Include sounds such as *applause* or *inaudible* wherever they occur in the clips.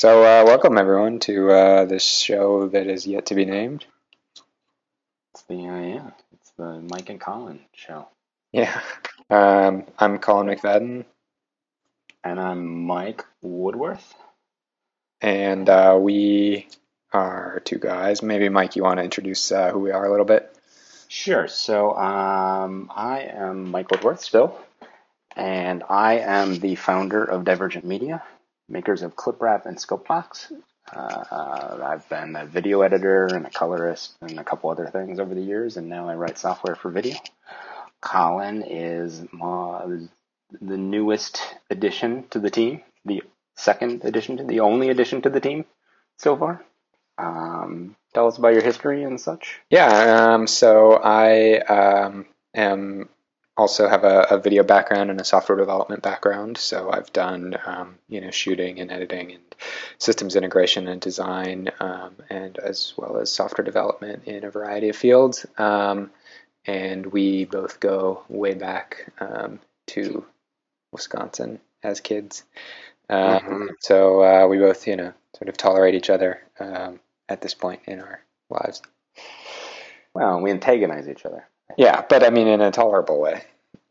So, uh, welcome everyone to uh, this show that is yet to be named. It's the uh, yeah, it's the Mike and Colin show, Yeah. *laughs* Um, I'm Colin McFadden, and I'm Mike Woodworth. and uh, we are two guys. Maybe, Mike, you want to introduce uh, who we are a little bit? Sure. So um, I am Mike Woodworth still, and I am the founder of Divergent Media, makers of ClipWrap and Scopebox. Uh, I've been a video editor and a colorist and a couple other things over the years, and now I write software for video. Colin is the newest addition to the team, the second addition to the only addition to the team so far. Um, tell us about your history and such. Yeah. Um, so, I um, am also have a, a video background and a software development background. So, I've done um, you know shooting and editing and systems integration and design, um, and as well as software development in a variety of fields. Um, and we both go way back um, to Wisconsin as kids. Um, Mhm. So uh, we both, you know, sort of tolerate each other um, at this point in our lives. Well, we antagonize each other. Yeah, but I mean, in a tolerable way.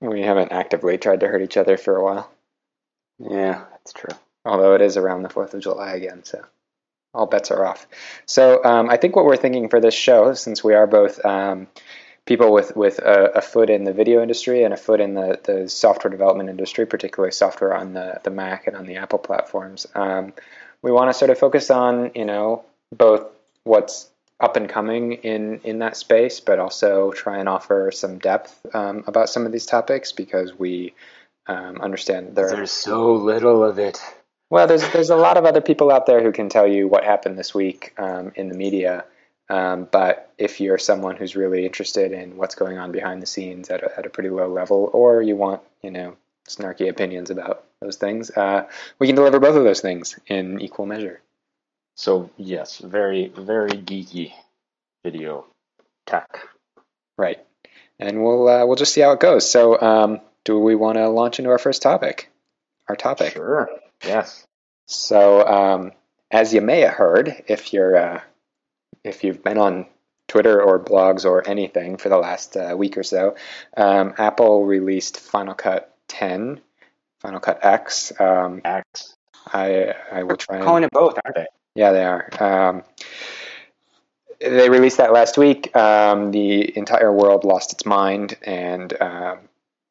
We haven't actively tried to hurt each other for a while, Yeah, that's true. although it is around the 4th of July again, so all bets are off. So um, I think what we're thinking for this show, since we are both um, people with, with a, a foot in the video industry and a foot in the, the software development industry, particularly software on the, the Mac and on the Apple platforms, um, we want to sort of focus on, you know, both what's up and coming in, in that space, but also try and offer some depth um, about some of these topics because we um, understand there There's so little of it. well, there's there's a lot of other people out there who can tell you what happened this week um, in the media. Um, but if you're someone who's really interested in what's going on behind the scenes at a, at a pretty low level, or you want you know snarky opinions about those things, uh, we can deliver both of those things in equal measure. So yes, very very geeky video tech. Right. And we'll uh, we'll just see how it goes. So, um, do we want to launch into our first topic? Our topic. Sure. Yes. So, um, as you may have heard, if you're uh, if you've been on Twitter or blogs or anything for the last uh, week or so, um, Apple released Final Cut 10, Final Cut X. Um, X. I I will try. Calling And, it both, aren't they? Yeah, they are. Um, they released that last week. Um, the entire world lost its mind, and um,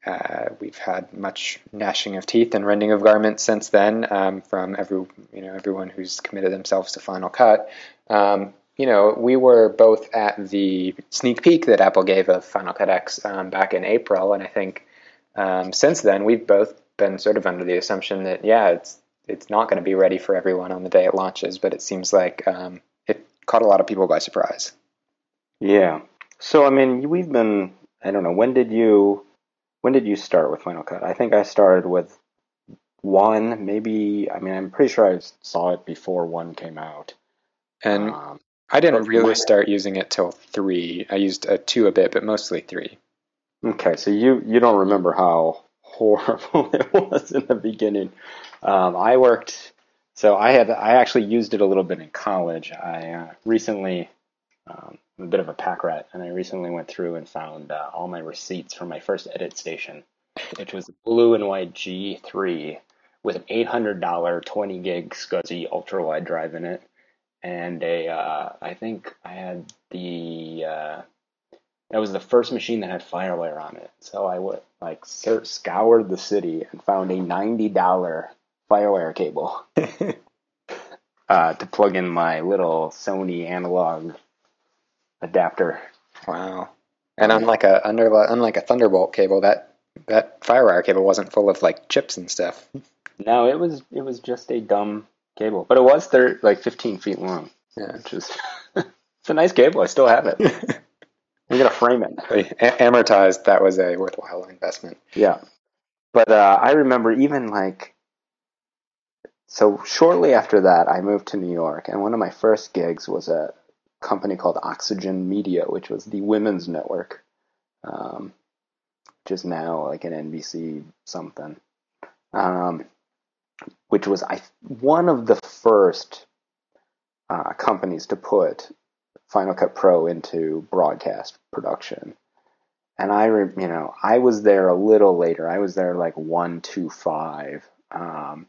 uh, we've had much gnashing of teeth and rending of garments since then um, from every you know everyone who's committed themselves to Final Cut. Um, you know, we were both at the sneak peek that Apple gave of Final Cut X um, back in April, and I think um, since then we've both been sort of under the assumption that yeah, it's it's not going to be ready for everyone on the day it launches, but it seems like um, it caught a lot of people by surprise. Yeah. So I mean, we've been. I don't know. When did you? When did you start with Final Cut? I think I started with one. Maybe. I mean, I'm pretty sure I saw it before one came out. And Um, I didn't really start using it till three. I used a two a bit, but mostly three. Okay, so you you don't remember how horrible *laughs* it was in the beginning. Um, I worked, so I had I actually used it a little bit in college. I uh, recently, um, I'm a bit of a pack rat, and I recently went through and found uh, all my receipts from my first edit station, which was a blue and white G3 with an $800 20 gig SCSI ultra wide drive in it, and a uh, I think I had the uh, that was the first machine that had FireWire on it. So I would like scoured the city and found a ninety dollar FireWire cable *laughs* uh, to plug in my little Sony analog adapter. Wow. And unlike a under unlike a Thunderbolt cable, that that FireWire cable wasn't full of like chips and stuff. No, it was it was just a dumb cable, but it was thir- like fifteen feet long, Yeah. which is *laughs* it's a nice cable. I still have it. *laughs* I'm gonna frame it. Amortized, that was a worthwhile investment. Yeah. But uh, I remember even like, so shortly after that, I moved to New York, and one of my first gigs was a company called Oxygen Media, which was the women's network, um, which is now like an NBC something. Um, which was I one of the first uh, companies to put Final Cut Pro into broadcast production. And I, you know, I was there a little later. I was there like one, two, five. Um,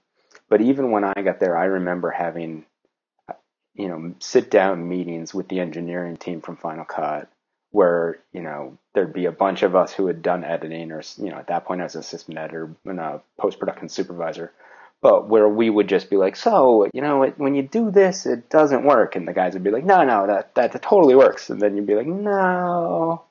but even when I got there, I remember having, you know, sit down meetings with the engineering team from Final Cut where, you know, there'd be a bunch of us who had done editing or, you know, at that point I was a assistant editor and a post production supervisor but where we would just be like, so, you know, when you do this, it doesn't work. And the guys would be like, no, no, that, that totally works. And then you'd be like, no,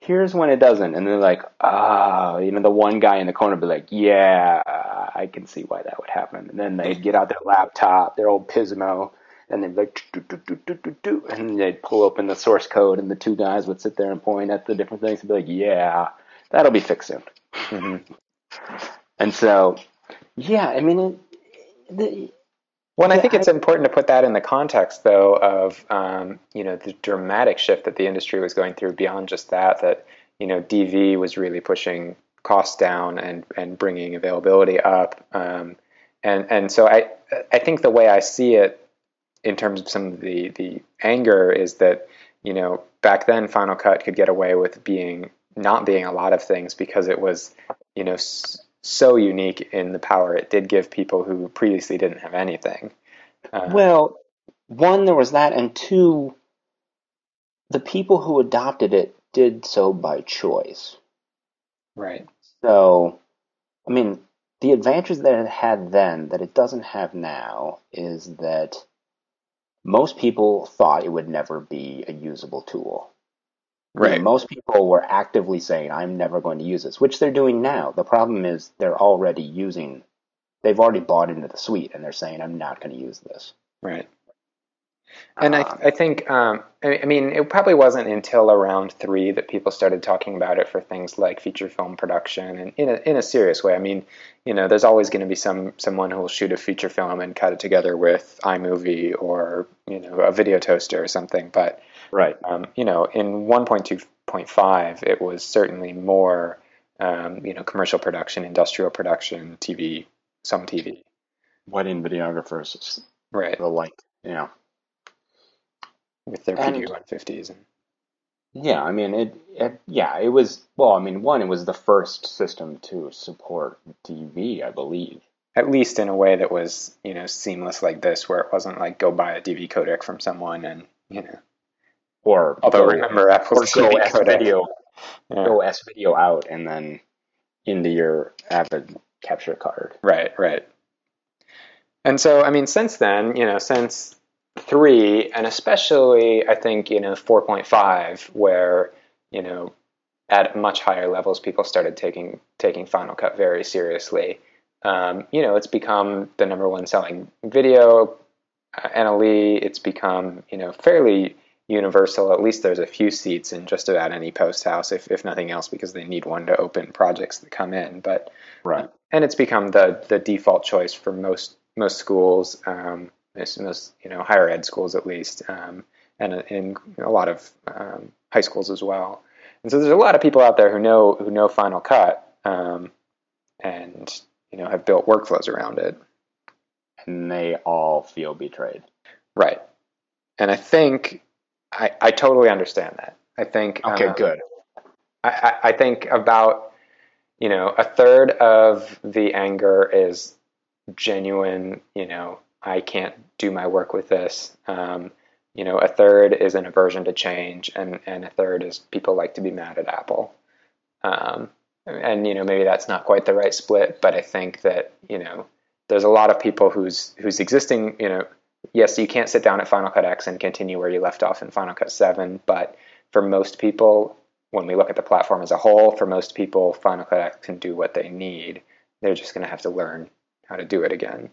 here's when it doesn't. And they're like, ah, oh, you know, the one guy in the corner would be like, yeah, I can see why that would happen. And then they'd get out their laptop, their old Pismo, and they'd be like, do, do, do, do, do, do, and they'd pull open the source code, and the two guys would sit there and point at the different things and be like, yeah, that'll be fixed soon. Mm-hmm. And so yeah, I mean, it, the, well, I think it's important to put that in the context, though, of um, you know the dramatic shift that the industry was going through. Beyond just that, that you know DV was really pushing costs down and and bringing availability up, um, and and so I I think the way I see it in terms of some of the the anger is that you know back then Final Cut could get away with being not being a lot of things because it was you know so unique in the power it did give people who previously didn't have anything. Uh, well, one, there was that, and two, the people who adopted it did so by choice. Right. So, I mean, the advantage that it had then that it doesn't have now is that most people thought it would never be a usable tool. Right. most people were actively saying, I'm never going to use this, which they're doing now. The problem is they're already using, they've already bought into the suite and they're saying, I'm not going to use this. Right. And I, uh, I think, um, I mean, it probably wasn't until around three that people started talking about it for things like feature film production and in a, in a serious way. I mean, you know, there's always going to be some someone who will shoot a feature film and cut it together with iMovie or you know a video toaster or something. But Right. Um, you know, in 1.2.5, it was certainly more, um, you know, commercial production, industrial production, TV, some TV. Wedding videographers, right? The like, yeah, with their PD 150s and. Yeah, I mean it, it. Yeah, it was. Well, I mean, one, it was the first system to support DV, I believe. At least in a way that was, you know, seamless like this, where it wasn't like go buy a DV codec from someone and you know or although go, remember Apple's go S video, yeah. go S video out and then into your Avid capture card. Right, right. And so, I mean, since then, you know, since three, and especially I think you know 4.5, where you know at much higher levels people started taking taking Final Cut very seriously. Um, you know, it's become the number one selling video uh, NLE. It's become you know fairly universal. At least there's a few seats in just about any post house, if, if nothing else, because they need one to open projects that come in. But right, and it's become the the default choice for most most schools, um, most, most you know higher ed schools at least, um, and in a lot of um, high schools as well. And so there's a lot of people out there who know who know Final Cut, um, and you know have built workflows around it. And they all feel betrayed. Right. And I think I, I totally understand that. I think. Okay, um, good. I, I think about, you know, a third of the anger is genuine, you know, I can't do my work with this. Um, you know, a third is an aversion to change, and, and a third is people like to be mad at Apple. Um, and, you know, maybe that's not quite the right split, but I think that, you know, there's a lot of people whose whose existing, you know, yes, you can't sit down at Final Cut X and continue where you left off in Final Cut 7, but for most people, when we look at the platform as a whole, for most people, Final Cut X can do what they need. They're just going to have to learn how to do it again.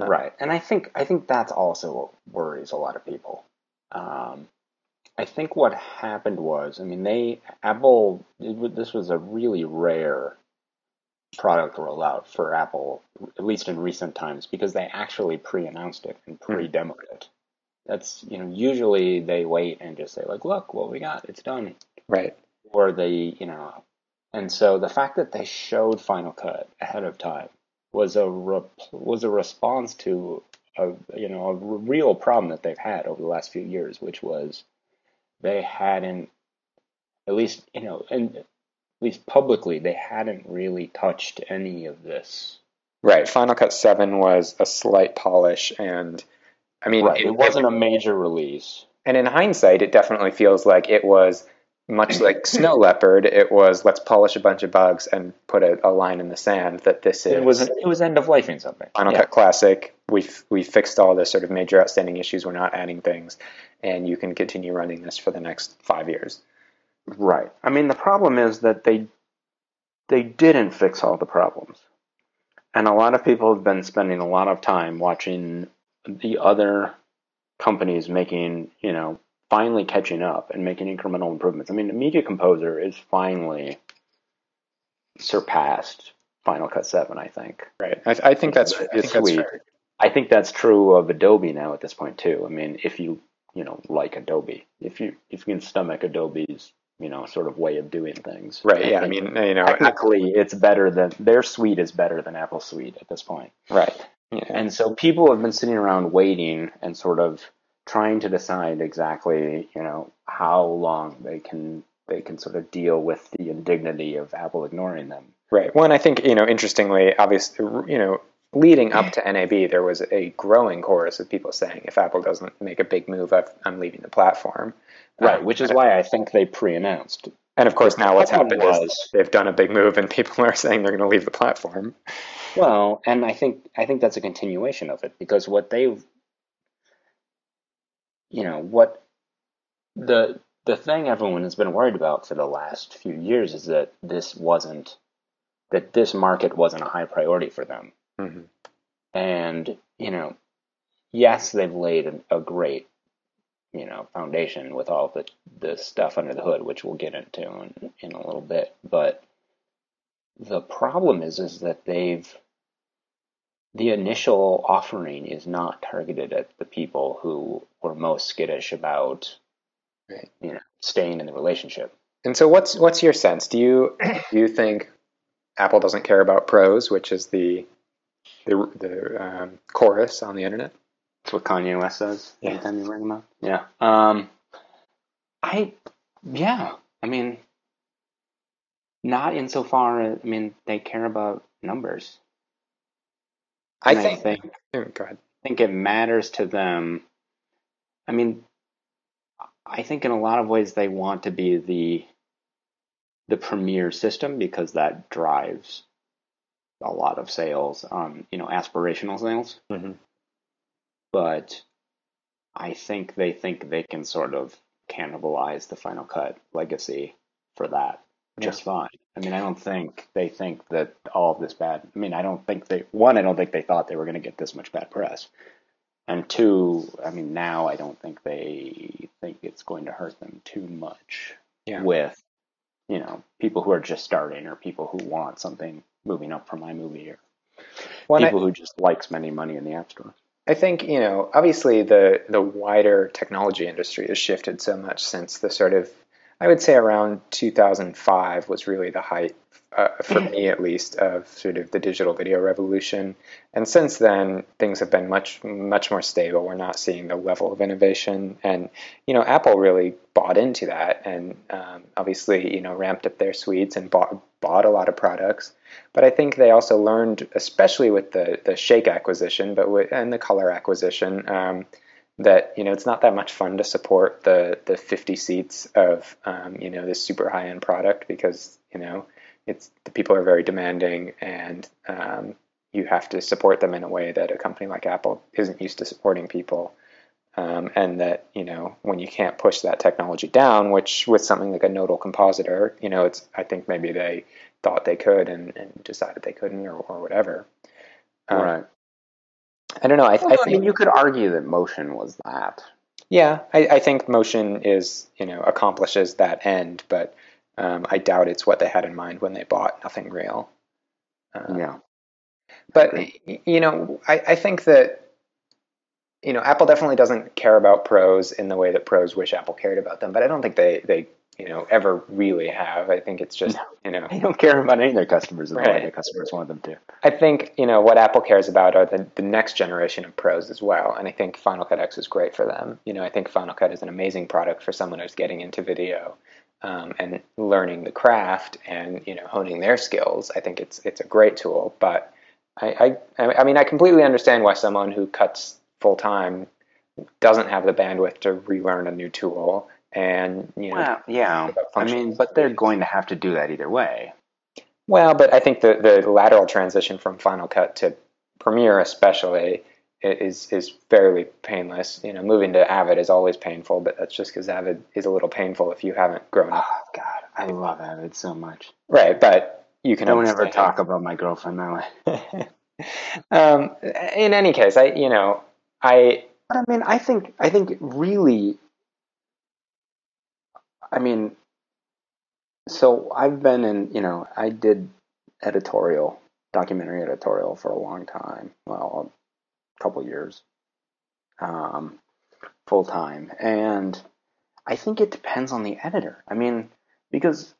Uh, right, and I think I think that's also what worries a lot of people. Um, I think what happened was, I mean, they Apple. It, this was a really rare product rollout for Apple, at least in recent times, because they actually pre-announced it and hmm. pre-demoed it. That's you know usually they wait and just say like, look what we got, it's done. Right. Or they you know, and so the fact that they showed Final Cut ahead of time was a rep- was a response to a you know a real problem that they've had over the last few years, which was they hadn't at least you know and least publicly they hadn't really touched any of this. Right. Final Cut Seven was a slight polish, and I mean, right. it, it wasn't a major release. And in hindsight, it definitely feels like it was much like *coughs* Snow Leopard, it was let's polish a bunch of bugs and put a, a line in the sand that this is. It was it was end of lifing something. Final yeah. Cut Classic. We've we fixed all the sort of major outstanding issues. We're not adding things, and you can continue running this for the next five years. Right. I mean, the problem is that they they didn't fix all the problems, and a lot of people have been spending a lot of time watching the other companies making you know finally catching up and making incremental improvements. I mean, Media Composer is finally surpassed Final Cut 7, I think. Right. I, I think that's, I think that's fair. I think that's true of Adobe now at this point too. I mean, if you, you know, like Adobe, if you if you can stomach Adobe's, you know, sort of way of doing things. Right. I yeah. I mean, you know, technically it's better than their suite is better than Apple's suite at this point. Right. Yeah. And so people have been sitting around waiting and sort of trying to decide exactly, you know, how long they can they can sort of deal with the indignity of Apple ignoring them. Right. Well, and I think you know, interestingly, obviously, you know, leading up to NAB, there was a growing chorus of people saying, if Apple doesn't make a big move, I'm leaving the platform. Right. Which is why I think they pre-announced. And of course, now what's happened was, is they've done a big move, and people are *laughs* saying they're going to leave the platform. Well, and I think I think that's a continuation of it because what they've you know what the the thing everyone has been worried about for the last few years is that this wasn't that this market wasn't a high priority for them. Mm-hmm. And you know, yes, they've laid a, great you know foundation with all the the stuff under the hood, which we'll get into in, in a little bit. But the problem is is that they've the initial offering is not targeted at the people who were most skittish about right. you know staying in the relationship. And so what's what's your sense? Do you do you think Apple doesn't care about pros, which is the the, the um, chorus on the internet? That's what Kanye West says yeah. anytime you bring him up. Yeah. Um, I yeah. I mean, not insofar. I mean, they care about numbers. I think, I think, go ahead. I think it matters to them. I mean, I think in a lot of ways they want to be the the premier system because that drives a lot of sales, um, you know, aspirational sales. Mm-hmm. But I think they think they can sort of cannibalize the Final Cut legacy for that just yeah. fine. I mean, I don't think they think that all of this bad. I mean, I don't think they one. I don't think they thought they were going to get this much bad press, and two. I mean, now I don't think they think it's going to hurt them too much yeah. with you know people who are just starting or people who want something moving up from iMovie or well, people I, who just like spending money in the app store. I think you know, obviously the the wider technology industry has shifted so much since the sort of I would say around 2005 was really the height, uh, for me at least, of sort of the digital video revolution. And since then, things have been much, much more stable. We're not seeing the level of innovation. And, you know, Apple really bought into that and um, obviously, you know, ramped up their suites and bought, bought a lot of products. But I think they also learned, especially with the, the Shake acquisition, but with, and the Color acquisition, um, that you know it's not that much fun to support the the 50 seats of um, you know this super high end product because you know it's the people are very demanding and um, you have to support them in a way that a company like Apple isn't used to supporting people. Um, and that you know when you can't push that technology down, which with something like a nodal compositor, you know, it's I think maybe they thought they could and, and decided they couldn't or, or whatever. Um, right. I don't know. I, well, I, mean, you could argue that motion was that. Yeah, I, I think motion is you know accomplishes that end, but um, I doubt it's what they had in mind when they bought Nothing Real. Uh, yeah, but you know, I, I think that you know Apple definitely doesn't care about pros in the way that pros wish Apple cared about them. But I don't think they they you know ever really have. I think it's just No. *laughs* you know They don't care about any of their customers the way Right. their customers want them to. I think you know what Apple cares about are the, the next generation of pros as well, and I think Final Cut X is great for them. You know, I think Final Cut is an amazing product for someone who's getting into video um, and learning the craft and you know honing their skills. I think it's it's a great tool, but I I, I mean I completely understand why someone who cuts full time doesn't have the bandwidth to relearn a new tool and you know Well, yeah. I mean, but they're going to have to do that either way. Well, but I think the, the lateral transition from Final Cut to Premiere, especially, is is fairly painless. You know, moving to Avid is always painful, but that's just because Avid is a little painful if you haven't grown up. Oh, God, I love Avid so much. Right, but you can Don't ever talk about my girlfriend that way. *laughs* um, in any case, I you know I But I mean, I think I think really, I mean, so I've been in, you know, I did editorial, documentary editorial for a long time. Well, a couple years, um, full time, and I think it depends on the editor. I mean, because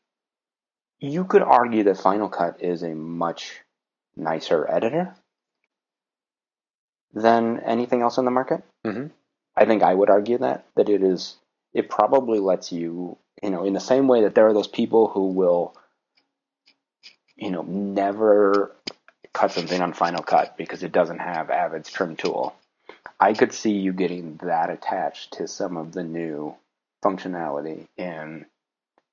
you could argue that Final Cut is a much nicer editor than anything else in the market. Mhm. I think I would argue that that it is. It probably lets you, you know, in the same way that there are those people who will, you know, never cut something on Final Cut because it doesn't have Avid's trim tool. I could see you getting that attached to some of the new functionality in,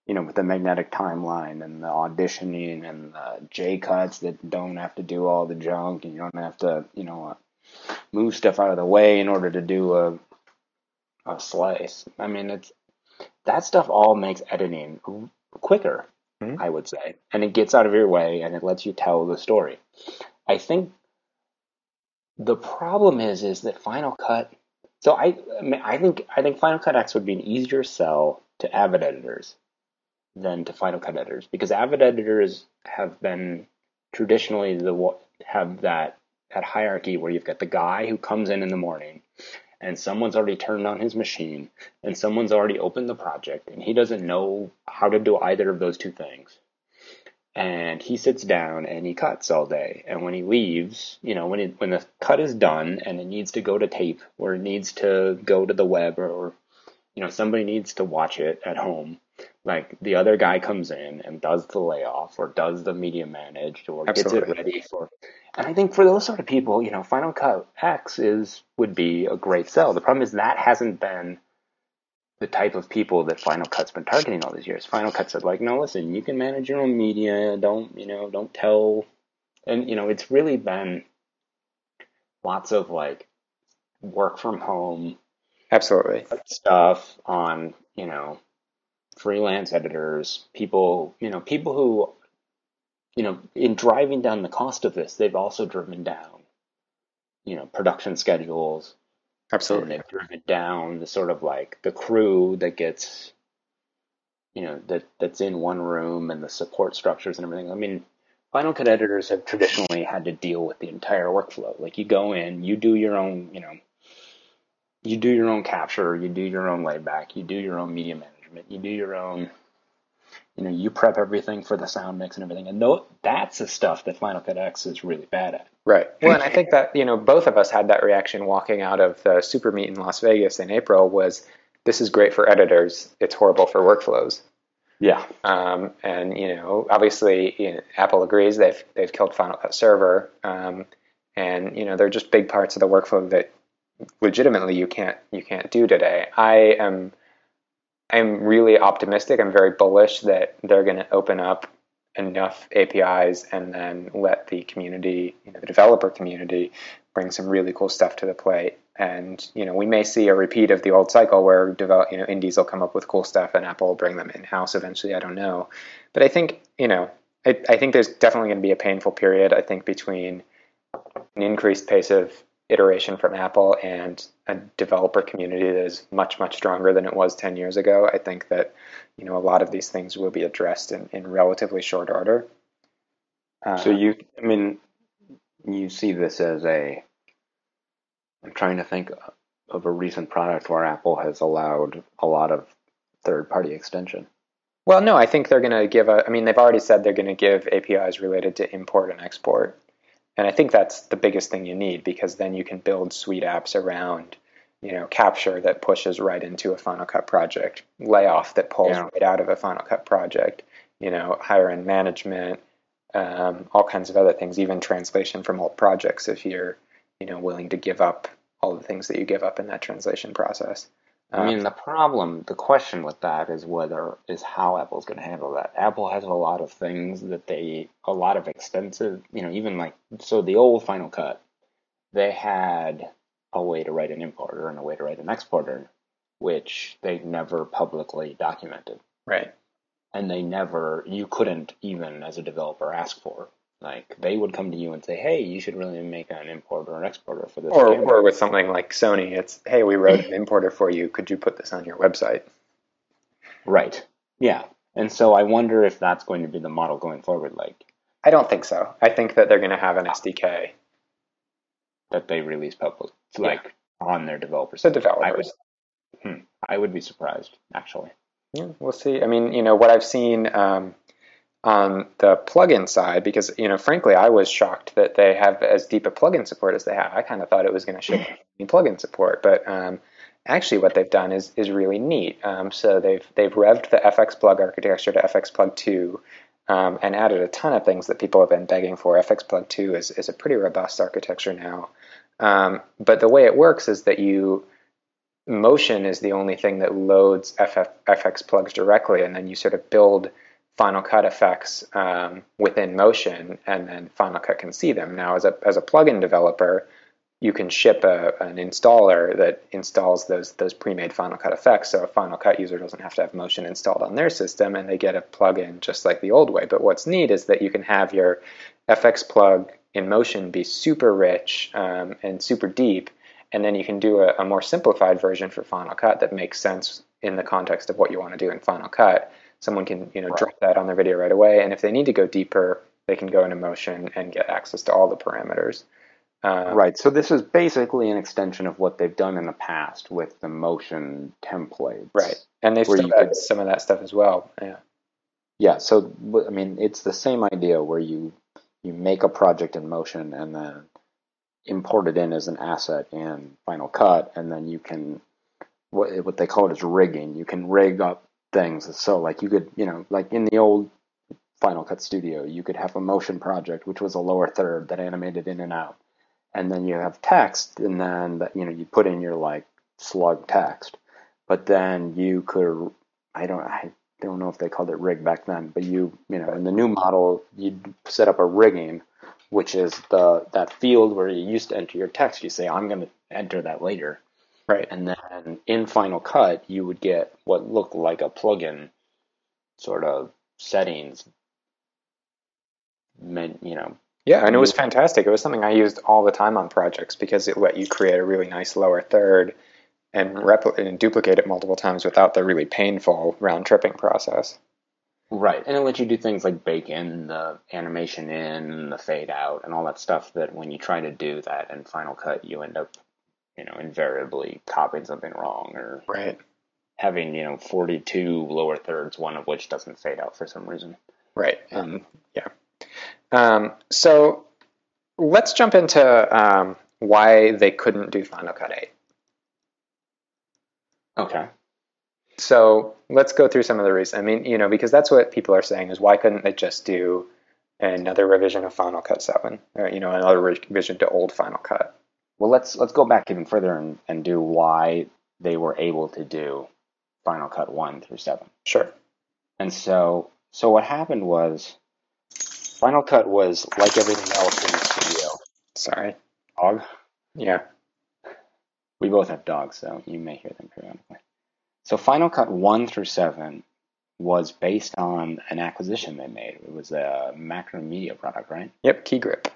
you know, with the magnetic timeline and the auditioning and the J cuts that don't have to do all the junk and you don't have to, you know, uh, move stuff out of the way in order to do a a slice. I mean, it's that stuff all makes editing quicker, Mhm. I would say, and it gets out of your way and it lets you tell the story. I think the problem is is that Final Cut. So I, I, think I think Final Cut X would be an easier sell to Avid editors than to Final Cut editors because Avid editors have been traditionally the have that that hierarchy where you've got the guy who comes in in the morning and someone's already turned on his machine and someone's already opened the project and he doesn't know how to do either of those two things. And he sits down and he cuts all day. And when he leaves you know when it, when the cut is done and it needs to go to tape or it needs to go to the web or, or you know somebody needs to watch it at home like the other guy comes in and does the layoff or does the media managed or gets it ready for and I think for those sort of people, you know, Final Cut X is would be a great sell. The problem is that hasn't been the type of people that Final Cut's been targeting all these years. Final Cut said like, no, listen, you can manage your own media. Don't you know? Don't tell. And you know, it's really been lots of like work from home absolutely stuff on you know freelance editors, people you know people who you know in driving down the cost of this, they've also driven down you know production schedules and absolutely they've driven down the sort of like the crew that gets you know that that's in one room and the support structures and everything. I mean, Final Cut editors have traditionally had to deal with the entire workflow. Like you go in, you do your own, you know, you do your own capture, you do your own layback, you do your own media management, you do your own, you know, you prep everything for the sound mix and everything. And tho- that's the stuff that Final Cut X is really bad at. Right. Well, and I think that you know both of us had that reaction walking out of the Super Meet in Las Vegas in April. Was this is great for editors? It's horrible for workflows. Yeah. Um, and you know, obviously, you know, Apple agrees. They've they've killed Final Cut Server, um, and you know they're just big parts of the workflow that legitimately you can't you can't do today. I am I'm really optimistic. I'm very bullish that they're going to open up enough APIs and then let the community, you know, the developer community, bring some really cool stuff to the plate. And you know, we may see a repeat of the old cycle where develop, you know, indies will come up with cool stuff and Apple will bring them in house eventually. I don't know, but I think you know, I, I think there's definitely going to be a painful period. I think between an increased pace of iteration from Apple and a developer community that is much much stronger than it was 10 years ago. I think that you know a lot of these things will be addressed in, in relatively short order. Uh, So you, I mean, you see this as a. I'm trying to think of a recent product where Apple has allowed a lot of third-party extension. Well, no, I think they're going to give a. I mean, they've already said they're going to give APIs related to import and export, and I think that's the biggest thing you need because then you can build sweet apps around, you know, capture that pushes right into a Final Cut project, layoff that pulls Yeah. right out of a Final Cut project, you know, higher end management, um, all kinds of other things, even translation from old projects if you're, you know, willing to give up all the things that you give up in that translation process. I mean, the problem, the question with that is whether is how Apple's going to handle that. Apple has a lot of things that they, a lot of extensive, you know, even like so the old Final Cut, they had a way to write an importer and a way to write an exporter, which they never publicly documented, right. and they never, you couldn't even as a developer ask for. Like they would come to you and say, "Hey, you should really make an importer or an exporter for this." Or, camera." or with something like Sony, it's hey, we wrote an importer for you. Could you put this on your website? Right. Yeah. And so I wonder if that's going to be the model going forward, like I don't think so. I think that they're going to have an SDK. that they release public, like on their developers. So I would, developers. hmm, I would be surprised, actually. Yeah, we'll see. I mean, you know, what I've seen um, on the plugin side, because you know, frankly, I was shocked that they have as deep a plugin support as they have. I kind of thought it was going to ship *laughs* plugin support, but um, actually, what they've done is is really neat. Um, so they've they've revved the FX plug architecture to FX plug two. Um, and added a ton of things that people have been begging for. FX Plug 2 is, is a pretty robust architecture now. Um, but the way it works is that you motion is the only thing that loads FF, FX plugs directly, and then you sort of build Final Cut effects um, within Motion, and then Final Cut can see them. Now, as a as a plugin developer, you can ship a, an installer that installs those those pre-made Final Cut effects, so a Final Cut user doesn't have to have Motion installed on their system, and they get a plugin just like the old way. But what's neat is that you can have your FX plug in Motion be super rich um, and super deep, and then you can do a, a more simplified version for Final Cut that makes sense in the context of what you want to do in Final Cut. Someone can you know Right. drop that on their video right away, and if they need to go deeper, they can go into Motion and get access to all the parameters. Um, Right. So this is basically an extension of what they've done in the past with the motion templates. Right, and they've still could- some of that stuff as well. Yeah, Yeah. So I mean, it's the same idea where you you make a project in motion and then import it in as an asset in Final Cut, and then you can what what they call it is rigging. You can rig up things. So like you could you know like in the old Final Cut Studio, you could have a motion project which was a lower third that animated in and out, and then you have text, and then you know you put in your like slug text, but then you could I don't I don't know if they called it rig back then, but you you know in the new model you set up a rigging, which is the that field where you used to enter your text. You say I'm going to enter that later, right. and then in Final Cut you would get what looked like a plugin sort of settings. Meant you know Yeah, and it was mm-hmm. fantastic. It was something I used all the time on projects because it let you create a really nice lower third and repl- and duplicate it multiple times without the really painful round tripping process. Right, and it lets you do things like bake in the animation in, the fade out, and all that stuff. That when you try to do that in Final Cut, you end up, you know, invariably copying something wrong or Right. having you know forty-two lower thirds, one of which doesn't fade out for some reason. Right. Um, yeah. Um, so let's jump into um, why they couldn't do Final Cut 8. Okay. So let's go through some of the reasons. I mean, you know, because that's what people are saying is why couldn't they just do another revision of Final Cut 7 or, you know, another revision to old Final Cut? Well, let's let's go back even further and, and do why they were able to do Final Cut one through seven. Sure. And so, so what happened was, Final Cut was like everything else in the studio. Sorry. Dog. Yeah. We both have dogs, so you may hear them periodically. So Final Cut 1 through 7 was based on an acquisition they made. It was a Macromedia product, right? Yep. Key grip.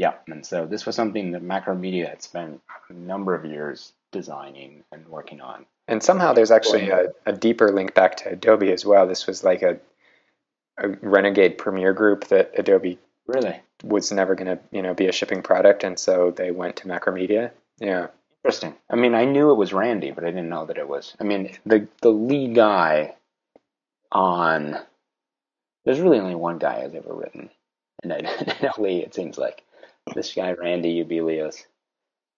Yeah. And so this was something that Macromedia had spent a number of years designing and working on. And somehow there's actually a, a deeper link back to Adobe as well. This was like a, a renegade Premiere group that Adobe Really? was never going to, you know, be a shipping product, and so they went to Macromedia. Yeah. Interesting. I mean, I knew it was Randy, but I didn't know that it was. I mean, the the lead guy on. There's really only one guy who's ever written an NLE. It seems like this guy Randy Ubillos,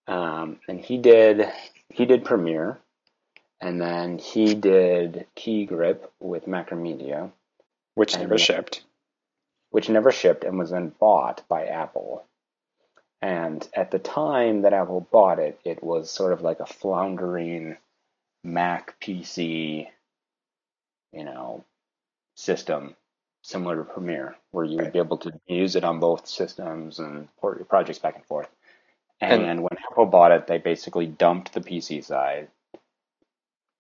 um, and he did he did Premiere, and then he did Key Grip with Macromedia, which never shipped. Which never shipped and was then bought by Apple. And at the time that Apple bought it, it was sort of like a floundering Mac PC, you know, system similar to Premiere, where you would be able to use it on both systems and port your projects back and forth. And, and when Apple bought it, they basically dumped the PC side,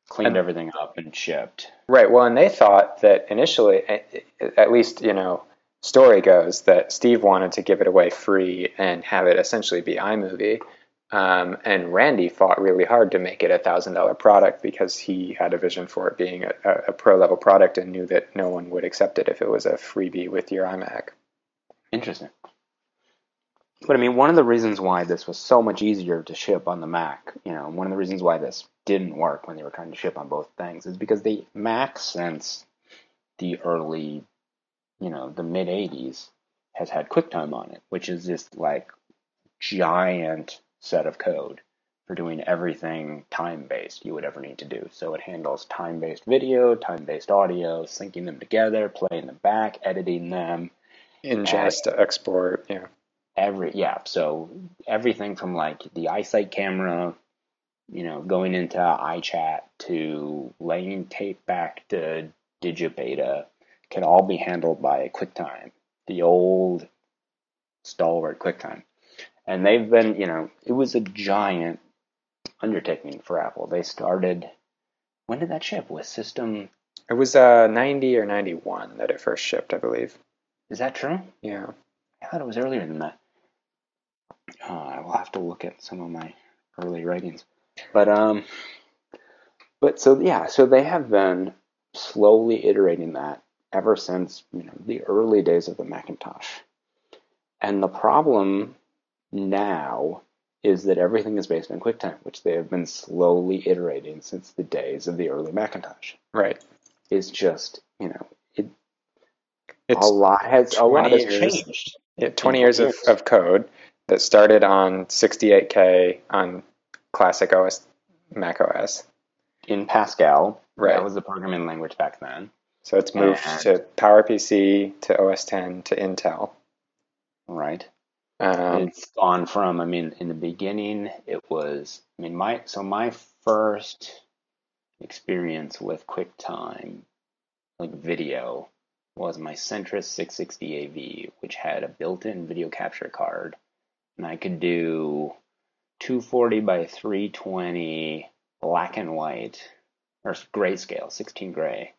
cleaned and, everything up, and shipped. Right. Well, and they thought that initially, at least you know, story goes that Steve wanted to give it away free and have it essentially be iMovie. Um, and Randy fought really hard to make it a thousand dollar product because he had a vision for it being a, a, pro level product and knew that no one would accept it if it was a freebie with your iMac. Interesting. But I mean, one of the reasons why this was so much easier to ship on the Mac, you know, one of the reasons why this didn't work when they were trying to ship on both things is because the Mac since the early, you know, the mid 80s has had QuickTime on it, which is this like giant set of code for doing everything time based you would ever need to do. So it handles time based video, time based audio, syncing them together, playing them back, editing them. Ingest, to export, yeah. Every yeah, so everything from like the iSight camera, you know, going into iChat to laying tape back to Digibeta can all be handled by QuickTime, the old stalwart QuickTime and they've been, you know, it was a giant undertaking for Apple. They started. When did that ship? With System? It was uh, 90 or 91 that it first shipped, I believe. Is that true? Yeah. I thought it was earlier than that. Oh, I will have to look at some of my early writings. But um, but so yeah, so they have been slowly iterating that ever since you know the early days of the Macintosh. And the problem now is that everything is based on QuickTime, which they have been slowly iterating since the days of the early Macintosh. Right. Is just you know it. It's a lot has a lot has changed. Yeah, twenty years, years. Of, of code that started on 68k on classic OS Mac OS in Pascal. Right. That was the programming language back then. So it's moved and, to PowerPC to OS 10 to Intel. Right. Um, it's gone from, I mean, in the beginning, it was, I mean, my, so my first experience with QuickTime, like video, was my Centris 660 AV, which had a built in video capture card. And I could do 240 by 320 black and white, or grayscale, 16 gray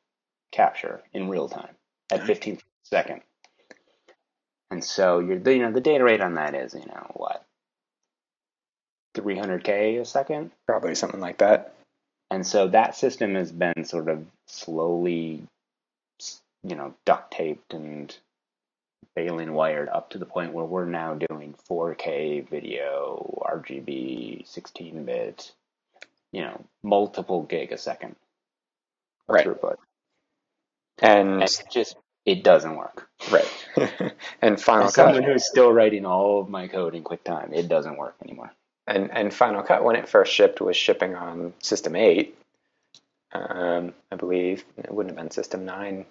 capture in real time at 15 seconds. And so your you know the data rate on that is you know what 300k a second, probably something like that. And so that system has been sort of slowly, you know, duct taped and baling wired up to the point where we're now doing 4K video, RGB, 16 bit, you know, multiple gig a second right. throughput. And, and just it doesn't work. Right. *laughs* and Final As Cut. Someone who's still writing all of my code in QuickTime, it doesn't work anymore. And and Final Cut, when it first shipped, was shipping on System 8. Um, I believe it wouldn't have been System 9.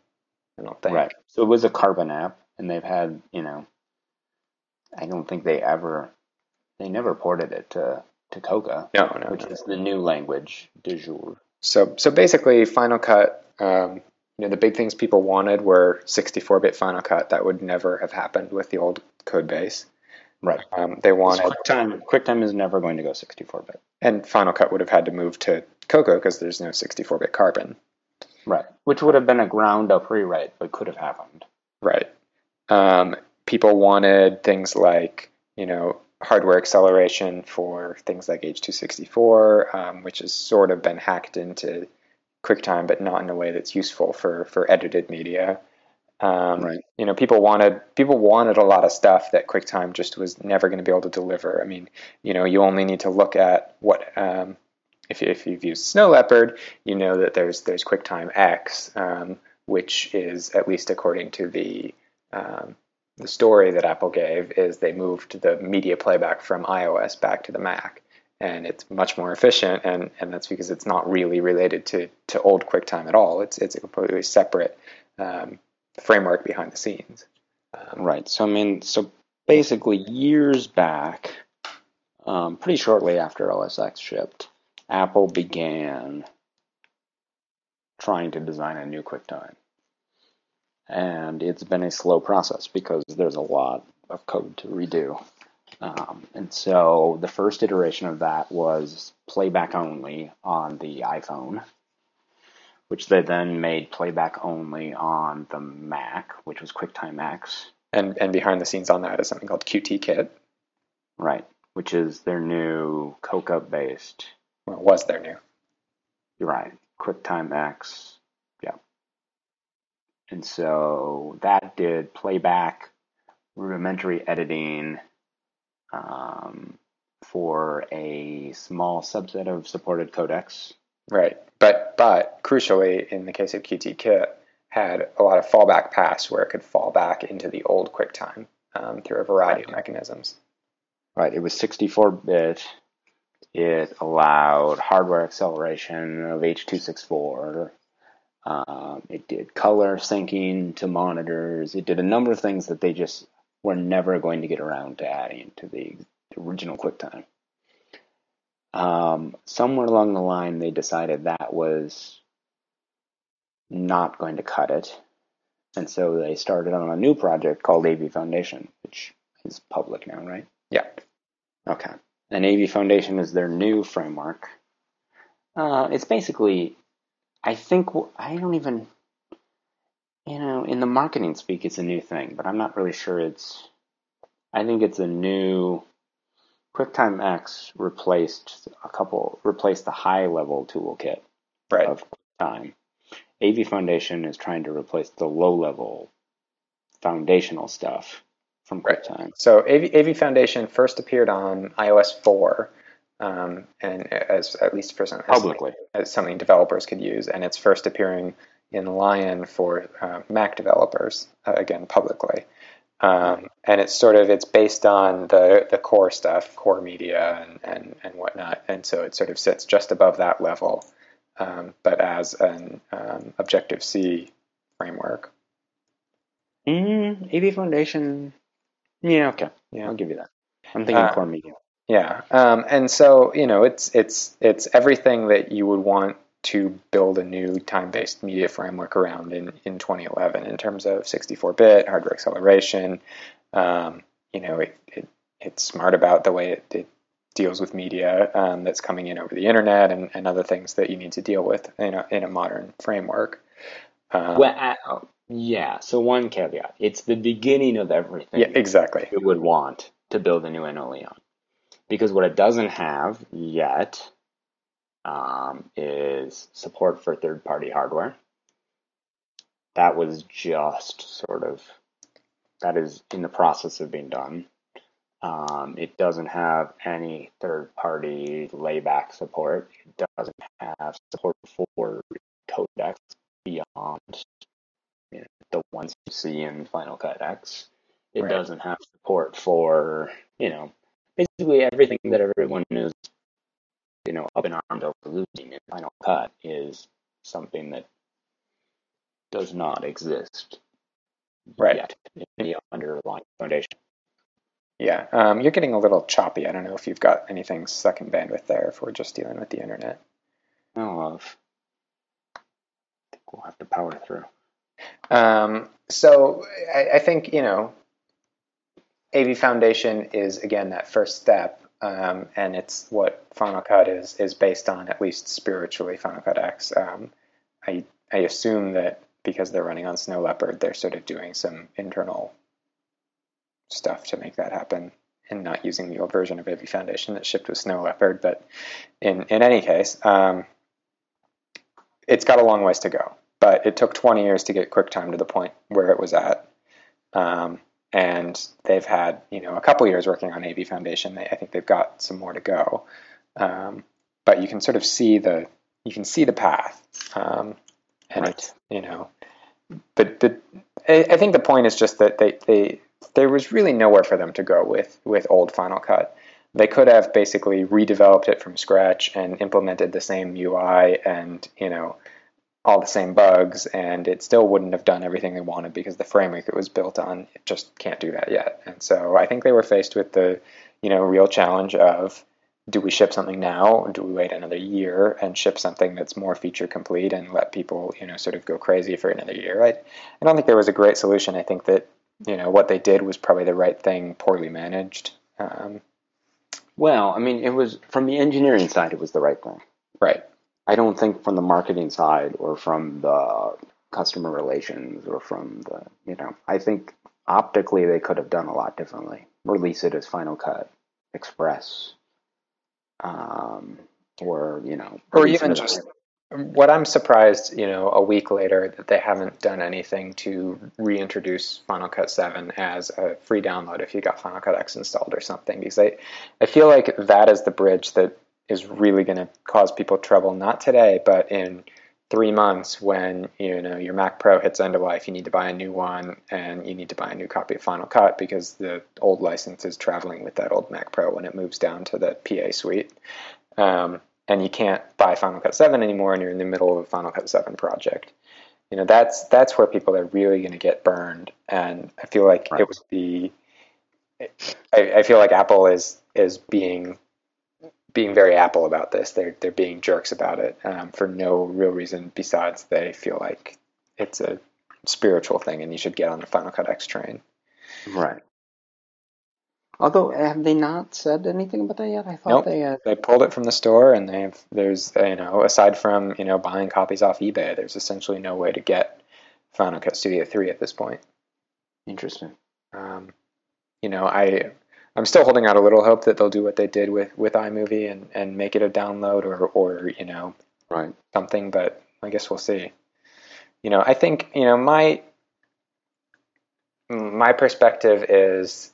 I don't think. Right. So it was a Carbon app, and they've had, you know, I don't think they ever, they never ported it to to Cocoa. No, no, which no. is the new language du jour. So so basically, Final Cut um, you know, the big things people wanted were 64-bit Final Cut. That would never have happened with the old code base. Right. Um, they wanted QuickTime. QuickTime is never going to go 64-bit. And Final Cut would have had to move to Cocoa because there's no 64-bit Carbon. Right. Which would have been a ground-up rewrite, but could have happened. Right. Um, people wanted things like, you know, hardware acceleration for things like H264, um, which has sort of been hacked into QuickTime, but not in a way that's useful for for edited media. Um, right. You know, people wanted people wanted a lot of stuff that QuickTime just was never going to be able to deliver. I mean, you know, you only need to look at what um, if if you've used Snow Leopard, you know that there's there's QuickTime X, um, which is at least according to the um, the story that Apple gave, is they moved the media playback from iOS back to the Mac, and it's much more efficient, and, and that's because it's not really related to, to old QuickTime at all. It's it's a completely separate um, framework behind the scenes. Um, right. So I mean, so basically, years back, um, pretty shortly after OS X shipped, Apple began trying to design a new QuickTime and it's been a slow process because there's a lot of code to redo. Um, and so the first iteration of that was playback only on the iPhone, which they then made playback only on the Mac, which was QuickTime X. And and behind the scenes on that is something called QT Kit. Right, which is their new Cocoa based. Well, was their new. You're right. QuickTime X Yeah. and so that did playback, rudimentary editing um, for a small subset of supported codecs. Right, but but crucially, in the case of QT had a lot of fallback paths where it could fall back into the old QuickTime um, through a variety right. of mechanisms. Right, it was 64-bit. It allowed hardware acceleration of H.264 um, it did color syncing to monitors. It did a number of things that they just were never going to get around to adding to the, original QuickTime. Um, somewhere along the line, they decided that was not going to cut it. And so they started on a new project called AV Foundation, which is public now, right? Yeah. Okay. And AV Foundation is their new framework. Uh, it's basically I think I don't even, you know, in the marketing speak, it's a new thing, but I'm not really sure it's. I think it's a new. QuickTime X replaced a couple, replaced the high level toolkit right. of QuickTime. AV Foundation is trying to replace the low level foundational stuff from QuickTime. Right. So AV, AV Foundation first appeared on iOS 4 um, and as at least for some publicly as something developers could use, and it's first appearing in Lion for uh, Mac developers uh, again publicly. Um, and it's sort of it's based on the the core stuff, core media and, and and whatnot, and so it sort of sits just above that level, um, but as an um, Objective C framework. Mm, AV Foundation, yeah, okay, yeah, I'll give you that. I'm thinking uh, core media. Yeah, um, and so you know, it's it's it's everything that you would want to build a new time-based media framework around in, in 2011 in terms of 64-bit hardware acceleration. Um, you know, it, it, it's smart about the way it, it deals with media um, that's coming in over the internet and, and other things that you need to deal with in a, in a modern framework. Um, well, uh, yeah. So one caveat: it's the beginning of everything. Yeah, exactly. You would want to build a new on because what it doesn't have yet um, is support for third party hardware. That was just sort of, that is in the process of being done. Um, it doesn't have any third party layback support. It doesn't have support for codecs beyond you know, the ones you see in Final Cut X. It right. doesn't have support for, you know, basically everything that everyone is, you know, up in arms over losing in Final Cut is something that does not exist right. yet in the underlying foundation. Yeah, um, you're getting a little choppy. I don't know if you've got anything sucking bandwidth there if we're just dealing with the internet. Oh, I think we'll have to power through. Um, so I, I, think you know AV Foundation is again that first step, um, and it's what Final Cut is is based on, at least spiritually. Final Cut X. Um, I I assume that because they're running on Snow Leopard, they're sort of doing some internal stuff to make that happen, and not using the old version of AV Foundation that shipped with Snow Leopard. But in in any case, um, it's got a long ways to go. But it took 20 years to get QuickTime to the point where it was at. Um, and they've had you know a couple years working on AV Foundation. They, I think they've got some more to go, um, but you can sort of see the you can see the path, um, and right. it's you know but the I, I think the point is just that they, they there was really nowhere for them to go with with old Final Cut. They could have basically redeveloped it from scratch and implemented the same UI and you know all the same bugs, and it still wouldn't have done everything they wanted because the framework it was built on it just can't do that yet. And so I think they were faced with the you know real challenge of do we ship something now? Or do we wait another year and ship something that's more feature complete and let people you know sort of go crazy for another year? I, I don't think there was a great solution. I think that you know what they did was probably the right thing poorly managed. Um, well i mean it was from the engineering side it was the right thing. Right i don't think from the marketing side or from the customer relations or from the you know i think optically they could have done a lot differently release it as final cut express um, or you know, or even just what I'm surprised, you know, a week later that they haven't done anything to reintroduce Final Cut 7 as a free download if you got Final Cut X installed or something. Because I, I feel like that is the bridge that is really going to cause people trouble, not today, but in three months when you know your Mac Pro hits end of life, you need to buy a new one and you need to buy a new copy of Final Cut because the old license is traveling with that old Mac Pro when it moves down to the PA suite. Um, and you can't buy Final Cut 7 anymore and you're in the middle of a Final Cut 7 project. You know, that's that's where people are really going to get burned. And I feel like right. it would be I, I feel like Apple is is being being very Apple about this. They're they're being jerks about it um, for no real reason besides they feel like it's a spiritual thing and you should get on the Final Cut X train. Right. Although have they not said anything about that yet? I thought nope. they had... they pulled it from the store and they've there's you know aside from you know buying copies off eBay, there's essentially no way to get Final Cut Studio 3 at this point. Interesting. Um, you know, I I'm still holding out a little hope that they'll do what they did with, with iMovie and, and make it a download or, or, you know, right. something, but I guess we'll see. You know, I think, you know, my, my perspective is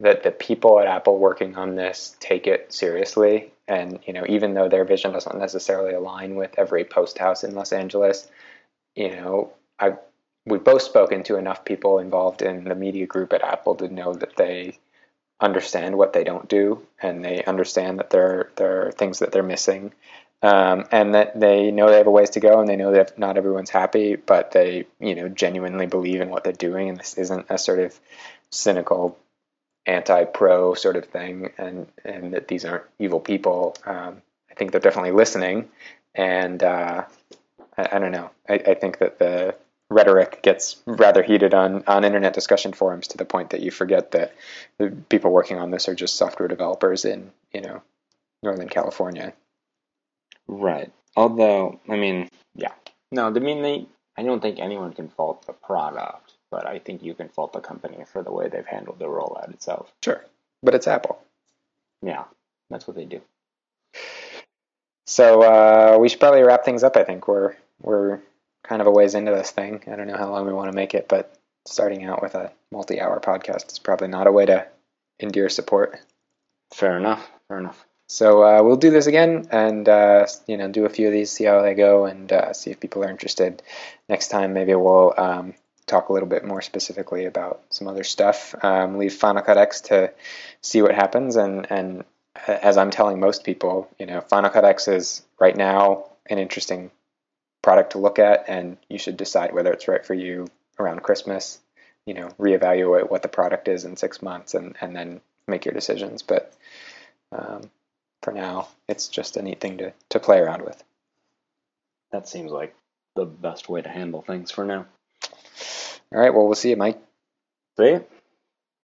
that the people at Apple working on this take it seriously. And, you know, even though their vision doesn't necessarily align with every post house in Los Angeles, you know, I, we've both spoken to enough people involved in the media group at Apple to know that they, understand what they don't do and they understand that there there are things that they're missing. Um, and that they know they have a ways to go and they know that not everyone's happy but they you know genuinely believe in what they're doing and this isn't a sort of cynical anti-pro sort of thing and and that these aren't evil people. Um, I think they're definitely listening and uh, I, I, don't know. I, I think that the rhetoric gets rather heated on, on internet discussion forums to the point that you forget that the people working on this are just software developers in you know Northern California. Right. Although, I mean, yeah. No, I mean they. I don't think anyone can fault the product, but I think you can fault the company for the way they've handled the rollout itself. Sure, but it's Apple. Yeah, that's what they do. So uh, we should probably wrap things up. I think we're we're kind of a ways into this thing. I don't know how long we want to make it, but starting out with a multi-hour podcast is probably not a way to endear support. Fair enough. Fair enough. So uh, we'll do this again, and uh, you know, do a few of these, see how they go, and uh, see if people are interested. Next time, maybe we'll um, talk a little bit more specifically about some other stuff. Um, leave Final Cut X to see what happens, and and as I'm telling most people, you know, Final Cut X is right now an interesting product to look at, and you should decide whether it's right for you around Christmas. You know, reevaluate what the product is in six months, and and then make your decisions. But um, for now, it's just a neat thing to to play around with. That seems like the best way to handle things for now. All right. Well, we'll see you, Mike. See you.